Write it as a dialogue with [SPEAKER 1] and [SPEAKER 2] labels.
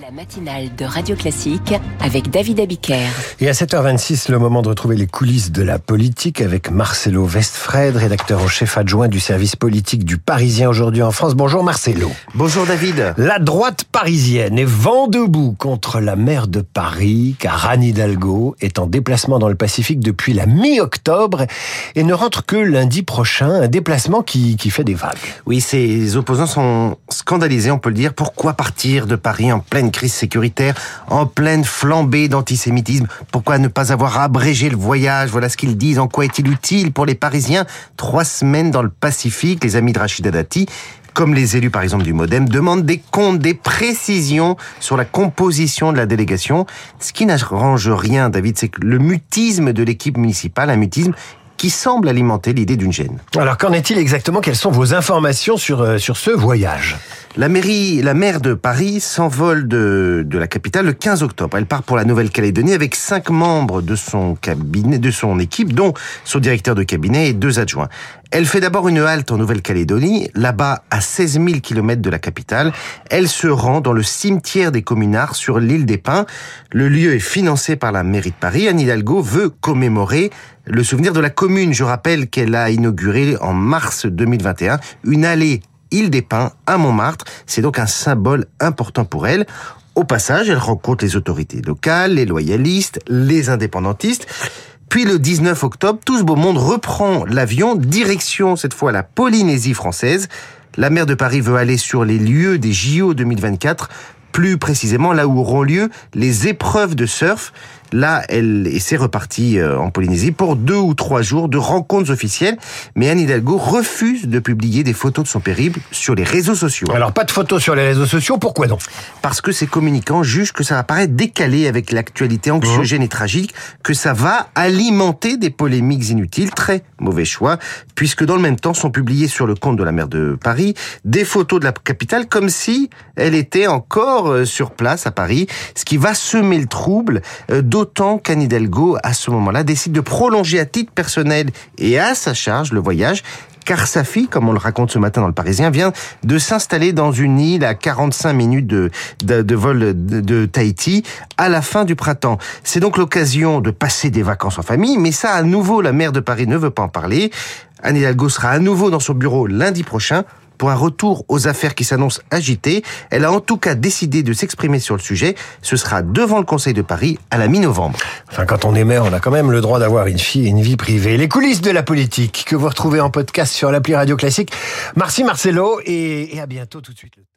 [SPEAKER 1] La matinale de Radio Classique avec David Abiker.
[SPEAKER 2] Et à 7h26, le moment de retrouver les coulisses de la politique avec Marcelo Westfred, rédacteur en chef adjoint du service politique du Parisien aujourd'hui en France. Bonjour Marcelo.
[SPEAKER 3] Bonjour David.
[SPEAKER 2] La droite parisienne est vent debout contre la maire de Paris, car Anne Hidalgo est en déplacement dans le Pacifique depuis la mi-octobre et ne rentre que lundi prochain, un déplacement qui, qui fait des vagues.
[SPEAKER 3] Oui, ses opposants sont scandalisés, on peut le dire. Pourquoi partir de Paris en pleine crise sécuritaire, en pleine flambée d'antisémitisme. Pourquoi ne pas avoir abrégé le voyage? Voilà ce qu'ils disent. En quoi est-il utile pour les Parisiens? Trois semaines dans le Pacifique, les amis de Rachida Dati comme les élus par exemple du Modem, demandent des comptes, des précisions sur la composition de la délégation. Ce qui n'arrange rien, David, c'est que le mutisme de l'équipe municipale, un mutisme qui semble alimenter l'idée d'une gêne.
[SPEAKER 2] Alors qu'en est-il exactement? Quelles sont vos informations sur, euh, sur ce voyage?
[SPEAKER 3] La mairie, la maire de Paris s'envole de, de la capitale le 15 octobre. Elle part pour la Nouvelle-Calédonie avec cinq membres de son cabinet, de son équipe, dont son directeur de cabinet et deux adjoints. Elle fait d'abord une halte en Nouvelle-Calédonie, là-bas à 16 000 km de la capitale. Elle se rend dans le cimetière des communards sur l'île des Pins. Le lieu est financé par la mairie de Paris. Anne Hidalgo veut commémorer le souvenir de la commune. Je rappelle qu'elle a inauguré en mars 2021 une allée Île des Pins à Montmartre. C'est donc un symbole important pour elle. Au passage, elle rencontre les autorités locales, les loyalistes, les indépendantistes. Puis le 19 octobre, tout ce beau monde reprend l'avion, direction cette fois la Polynésie française. La maire de Paris veut aller sur les lieux des JO 2024 plus précisément là où auront lieu les épreuves de surf. Là, elle et c'est reparti euh, en Polynésie pour deux ou trois jours de rencontres officielles. Mais Anne Hidalgo refuse de publier des photos de son périple sur les réseaux sociaux.
[SPEAKER 2] Alors, pas de photos sur les réseaux sociaux, pourquoi non
[SPEAKER 3] Parce que ses communicants jugent que ça apparaît décalé avec l'actualité anxiogène et tragique, que ça va alimenter des polémiques inutiles. Très mauvais choix, puisque dans le même temps sont publiées sur le compte de la maire de Paris des photos de la capitale comme si elle était encore euh, sur place à Paris, ce qui va semer le trouble, euh, d'autant qu'Anne Hidalgo, à ce moment-là, décide de prolonger à titre personnel et à sa charge le voyage car sa fille, comme on le raconte ce matin dans le Parisien, vient de s'installer dans une île à 45 minutes de, vol de, de, Tahiti à la fin du printemps. C'est donc l'occasion de passer des vacances en famille, mais ça, à nouveau, la maire de Paris ne veut pas en parler. Anne Hidalgo sera à nouveau dans son bureau lundi prochain pour un retour aux affaires qui s'annoncent agitées. Elle a en tout cas décidé de s'exprimer sur le sujet. Ce sera devant le Conseil de Paris à la mi-novembre.
[SPEAKER 2] Enfin, quand on est maire, on a quand même le droit d'avoir une fille et une vie privée. Les coulisses de la politique que vous retrouvez en podcast sur l'appli Radio Classique. Merci Marcelo et, et à bientôt tout de suite.